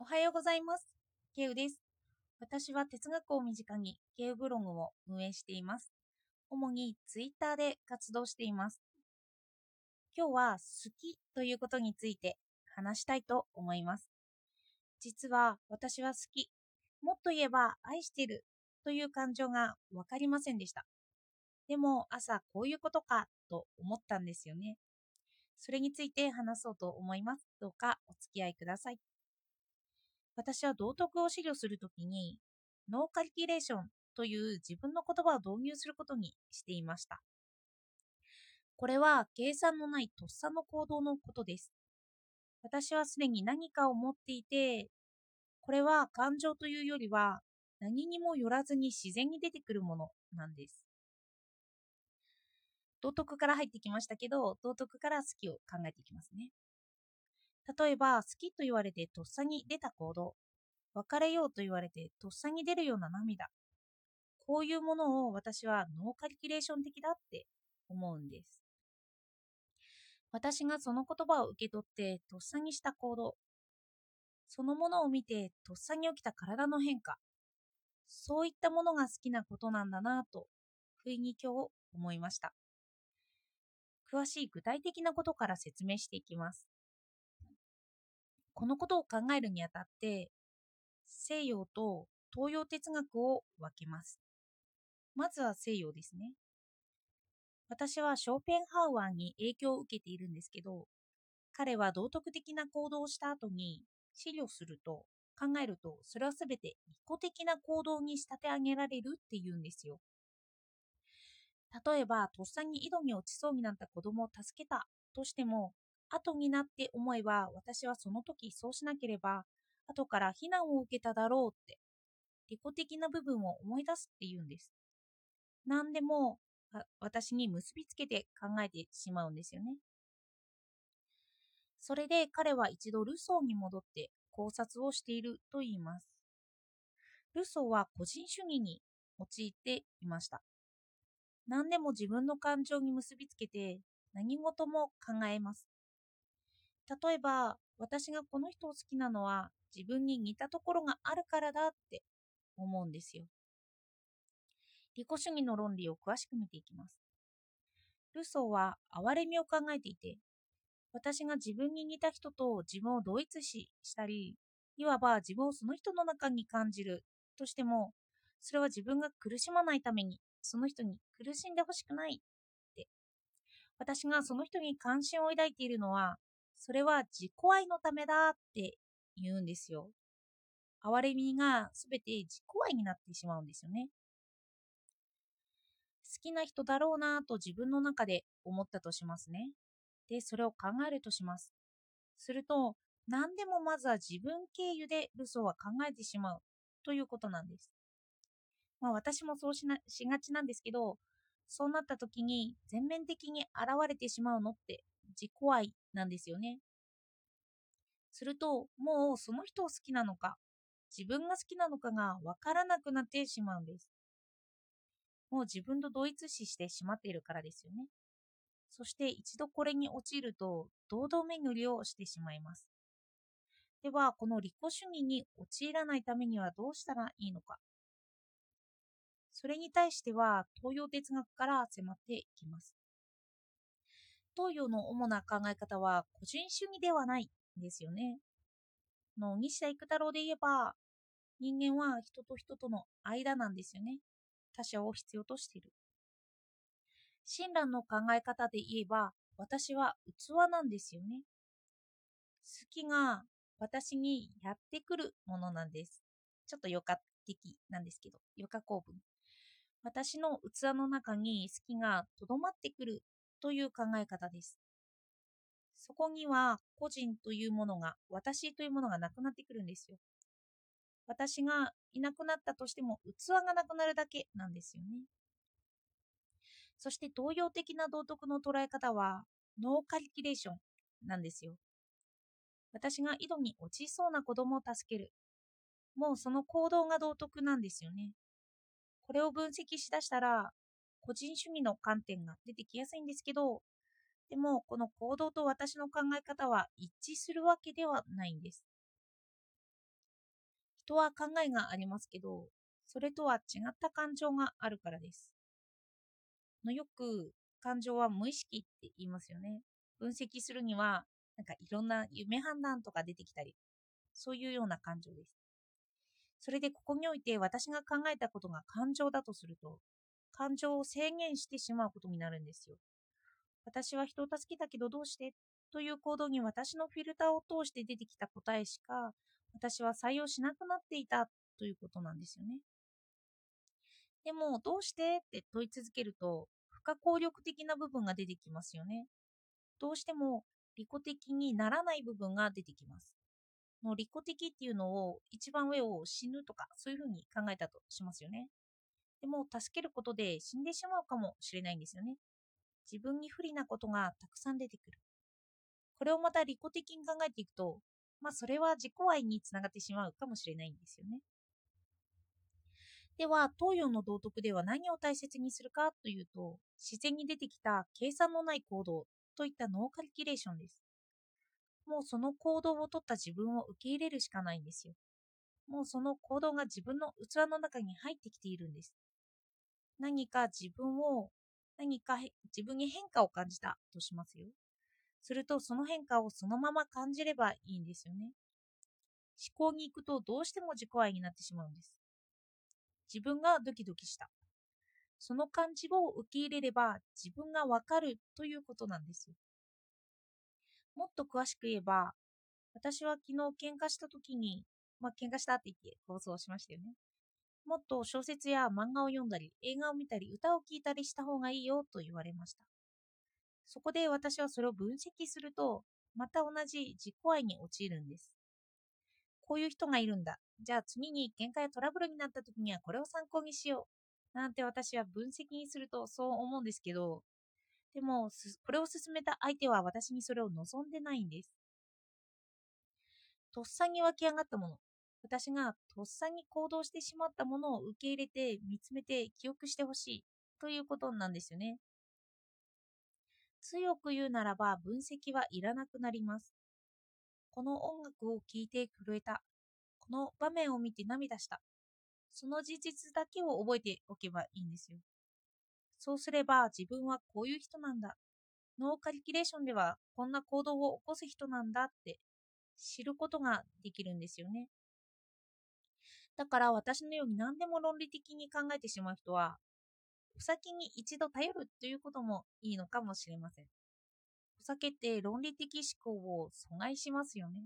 おはようございます。ケウです。私は哲学を身近にケウブログを運営しています。主にツイッターで活動しています。今日は好きということについて話したいと思います。実は私は好き、もっと言えば愛してるという感情がわかりませんでした。でも朝こういうことかと思ったんですよね。それについて話そうと思います。どうかお付き合いください。私は道徳を資料するときに、ノーカリキュレーションという自分の言葉を導入することにしていました。これは計算のないとっさの行動のことです。私はすでに何かを持っていて、これは感情というよりは何にもよらずに自然に出てくるものなんです。道徳から入ってきましたけど、道徳から好きを考えていきますね。例えば、好きと言われてとっさに出た行動、別れようと言われてとっさに出るような涙、こういうものを私はノーカリキュレーション的だって思うんです。私がその言葉を受け取ってとっさにした行動、そのものを見てとっさに起きた体の変化、そういったものが好きなことなんだなぁと、不意に今日思いました。詳しい具体的なことから説明していきます。このことを考えるにあたって、西洋と東洋哲学を分けます。まずは西洋ですね。私はショーペンハウアーに影響を受けているんですけど、彼は道徳的な行動をした後に資料すると考えると、それはすべて利己的な行動に仕立て上げられるっていうんですよ。例えば、とっさに井戸に落ちそうになった子供を助けたとしても、後になって思えば、私はその時そうしなければ、後から非難を受けただろうって、利己的な部分を思い出すっていうんです。何でも私に結びつけて考えてしまうんですよね。それで彼は一度ルソーに戻って考察をしていると言います。ルソーは個人主義に陥っていました。何でも自分の感情に結びつけて何事も考えます。例えば、私がこの人を好きなのは自分に似たところがあるからだって思うんですよ。利己主義の論理を詳しく見ていきます。ルソーは哀れみを考えていて、私が自分に似た人と自分を同一視したり、いわば自分をその人の中に感じるとしても、それは自分が苦しまないために、その人に苦しんでほしくないって。私がその人に関心を抱いているのは、それは自己愛のためだって言うんですよ。哀れみがすべて自己愛になってしまうんですよね。好きな人だろうなと自分の中で思ったとしますね。で、それを考えるとします。すると、何でもまずは自分経由でルソーは考えてしまうということなんです。まあ私もそうしなしがちなんですけど、そうなった時に全面的に現れてしまうのって自己愛なんですよね。すると、もうその人を好きなのか、自分が好きなのかがわからなくなってしまうんです。もう自分と同一視してしまっているからですよね。そして一度これに陥ると、堂々巡りをしてしまいます。では、この利己主義に陥らないためにはどうしたらいいのか。それに対しては、東洋哲学から迫っていきます。東洋の主な考え方は個人主義ではないんですよね。の西田育太郎で言えば、人間は人と人との間なんですよね。他者を必要としている。親鸞の考え方で言えば、私は器なんですよね。好きが私にやってくるものなんです。ちょっと余暇的なんですけど、余暇構文。私の器の中に好きがとどまってくるという考え方です。そこには個人というものが、私というものがなくなってくるんですよ。私がいなくなったとしても器がなくなるだけなんですよね。そして東洋的な道徳の捉え方はノーカリキュレーションなんですよ。私が井戸に落ちそうな子供を助ける。もうその行動が道徳なんですよね。これを分析しだしたら個人主義の観点が出てきやすいんですけど、でもこの行動と私の考え方は一致するわけではないんです。とは考えがありますけど、それとは違った感情があるからです。のよく感情は無意識って言いますよね。分析するには、なんかいろんな夢判断とか出てきたり、そういうような感情です。それでここにおいて私が考えたことが感情だとすると、感情を制限してしまうことになるんですよ。私は人を助けたけどどうして？という行動に私のフィルターを通して出てきた答えしか私は採用しなくなっていたということなんですよね。でも、どうして？って問い続けると、不可抗力的な部分が出てきますよね。どうしても利己的にならない部分が出てきます。の利己的っていうのを一番上を死ぬとかそういうふうに考えたとしますよね。でも助けることで死んでしまうかもしれないんですよね。自分に不利なことがたくさん出てくる。これをまた利己的に考えていくと、まあそれは自己愛につながってしまうかもしれないんですよね。では、東洋の道徳では何を大切にするかというと、自然に出てきた計算のない行動といったノーカリキュレーションです。もうその行動をとった自分を受け入れるしかないんですよ。もうその行動が自分の器の中に入ってきているんです。何か自分を、何か自分に変化を感じたとしますよ。するとその変化をそのまま感じればいいんですよね。思考に行くとどうしても自己愛になってしまうんです。自分がドキドキした。その感じを受け入れれば自分がわかるということなんですよ。もっと詳しく言えば、私は昨日喧嘩した時に、まあ喧嘩したって言って放送しましたよね。もっと小説や漫画を読んだり、映画を見たり、歌を聴いたりした方がいいよと言われました。そこで私はそれを分析すると、また同じ自己愛に陥るんです。こういう人がいるんだ。じゃあ次に喧嘩やトラブルになった時にはこれを参考にしよう。なんて私は分析にするとそう思うんですけど、でも、これを進めた相手は私にそれを望んでないんです。とっさに湧き上がったもの、私がとっさに行動してしまったものを受け入れて見つめて記憶してほしいということなんですよね。強く言うならば分析はいらなくなります。この音楽を聴いて震えた。この場面を見て涙した。その事実だけを覚えておけばいいんですよ。そうすれば自分はこういう人なんだ。ノーカリキュレーションではこんな行動を起こす人なんだって知ることができるんですよね。だから私のように何でも論理的に考えてしまう人は、お酒に一度頼るということもいいのかもしれません。お酒って論理的思考を阻害しますよね。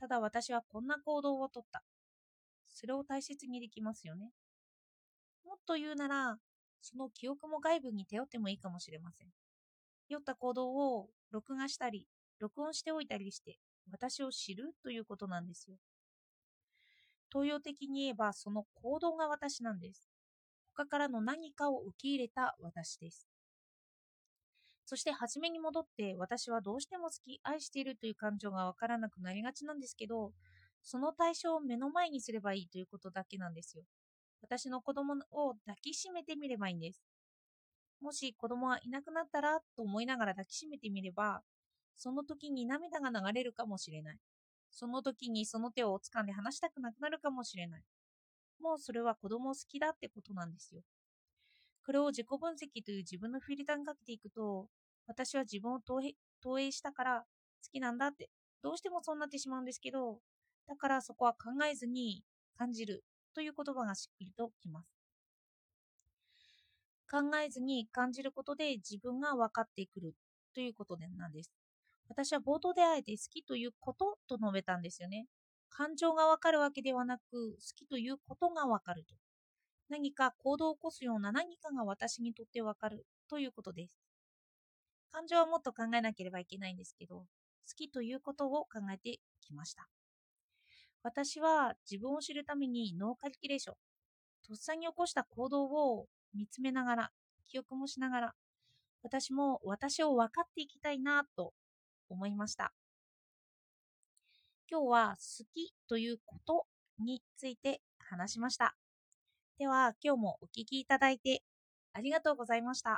ただ私はこんな行動をとった。それを大切にできますよね。もっと言うなら、その記憶も外部に頼ってもいいかもしれません。酔った行動を録画したり、録音しておいたりして、私を知るということなんですよ。東洋的に言えば、その行動が私なんです。他からの何かを受け入れた私です。そして初めに戻って私はどうしても好き、愛しているという感情がわからなくなりがちなんですけど、その対象を目の前にすればいいということだけなんですよ。私の子供を抱きしめてみればいいんです。もし子供はいなくなったらと思いながら抱きしめてみれば、その時に涙が流れるかもしれない。その時にその手を掴んで離したくなくなるかもしれない。もうそれは子供を好きだってことなんですよ。これを自己分析という自分のフィルターにかけていくと、私は自分を投影したから好きなんだって、どうしてもそうなってしまうんですけど、だからそこは考えずに感じるという言葉がしっくりときます。考えずに感じることで自分が分かってくるということなんです。私は冒頭であえて好きということと述べたんですよね。感情がわかるわけではなく、好きということがわかると。何か行動を起こすような何かが私にとってわかるということです。感情はもっと考えなければいけないんですけど、好きということを考えてきました。私は自分を知るためにノーカリキュレーション、とっさに起こした行動を見つめながら、記憶もしながら、私も私を分かっていきたいなと思いました。今日は好きということについて話しました。では今日もお聴きいただいてありがとうございました。